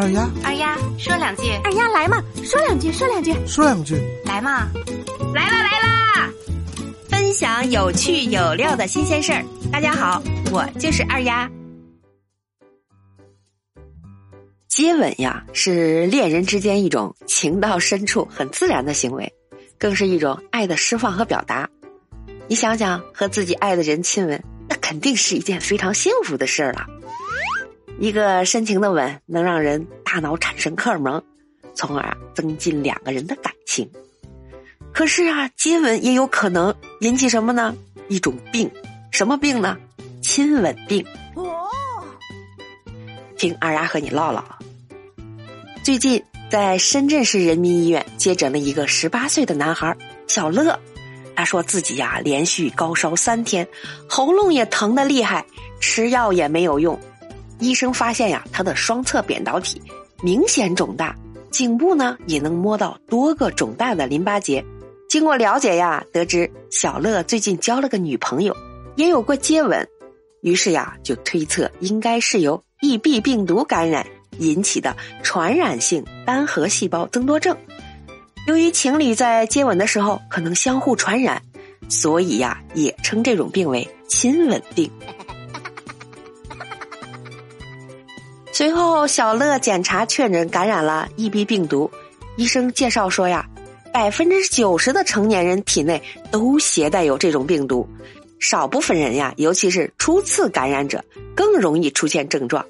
二丫，二丫说两句，二丫来嘛，说两句，说两句，说两句，来嘛，来啦来啦！分享有趣有料的新鲜事儿。大家好，我就是二丫。接吻呀，是恋人之间一种情到深处很自然的行为，更是一种爱的释放和表达。你想想，和自己爱的人亲吻，那肯定是一件非常幸福的事儿了。一个深情的吻能让人大脑产生荷尔蒙，从而增进两个人的感情。可是啊，接吻也有可能引起什么呢？一种病，什么病呢？亲吻病。哦，听二丫和你唠唠。最近在深圳市人民医院接诊了一个十八岁的男孩小乐，他说自己呀连续高烧三天，喉咙也疼得厉害，吃药也没有用。医生发现呀，他的双侧扁桃体明显肿大，颈部呢也能摸到多个肿大的淋巴结。经过了解呀，得知小乐最近交了个女朋友，也有过接吻，于是呀就推测应该是由 EB 病毒感染引起的传染性单核细胞增多症。由于情侣在接吻的时候可能相互传染，所以呀也称这种病为亲吻病。随后，小乐检查确诊感染了 EB 病毒。医生介绍说呀，百分之九十的成年人体内都携带有这种病毒，少部分人呀，尤其是初次感染者，更容易出现症状。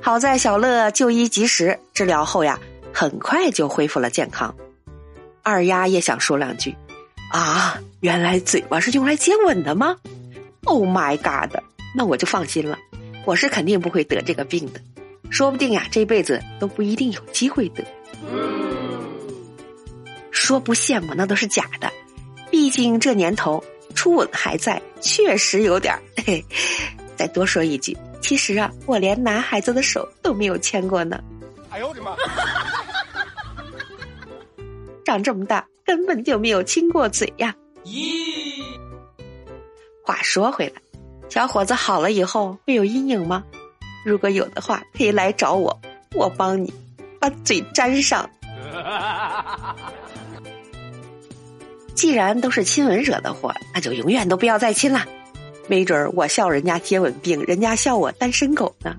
好在小乐就医及时，治疗后呀，很快就恢复了健康。二丫也想说两句，啊，原来嘴巴是用来接吻的吗？Oh my god！那我就放心了，我是肯定不会得这个病的。说不定呀，这辈子都不一定有机会得。说不羡慕那都是假的，毕竟这年头初吻还在，确实有点儿。嘿，再多说一句，其实啊，我连男孩子的手都没有牵过呢。哎呦我的妈！长这么大根本就没有亲过嘴呀。咦？话说回来，小伙子好了以后会有阴影吗？如果有的话，可以来找我，我帮你把嘴粘上。既然都是亲吻惹的祸，那就永远都不要再亲了。没准儿我笑人家接吻病，人家笑我单身狗呢。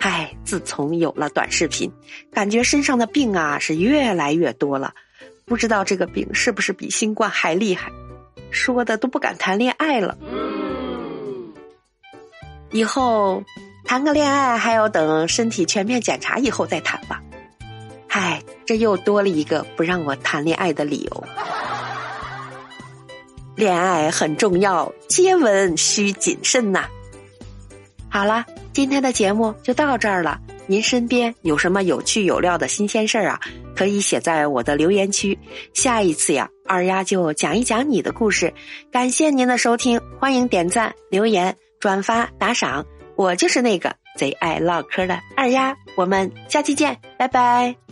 唉，自从有了短视频，感觉身上的病啊是越来越多了。不知道这个病是不是比新冠还厉害？说的都不敢谈恋爱了。以后谈个恋爱还要等身体全面检查以后再谈吧。唉，这又多了一个不让我谈恋爱的理由。恋爱很重要，接吻需谨慎呐。好了，今天的节目就到这儿了。您身边有什么有趣有料的新鲜事儿啊？可以写在我的留言区。下一次呀，二丫就讲一讲你的故事。感谢您的收听，欢迎点赞留言。转发打赏，我就是那个贼爱唠嗑的二丫，我们下期见，拜拜。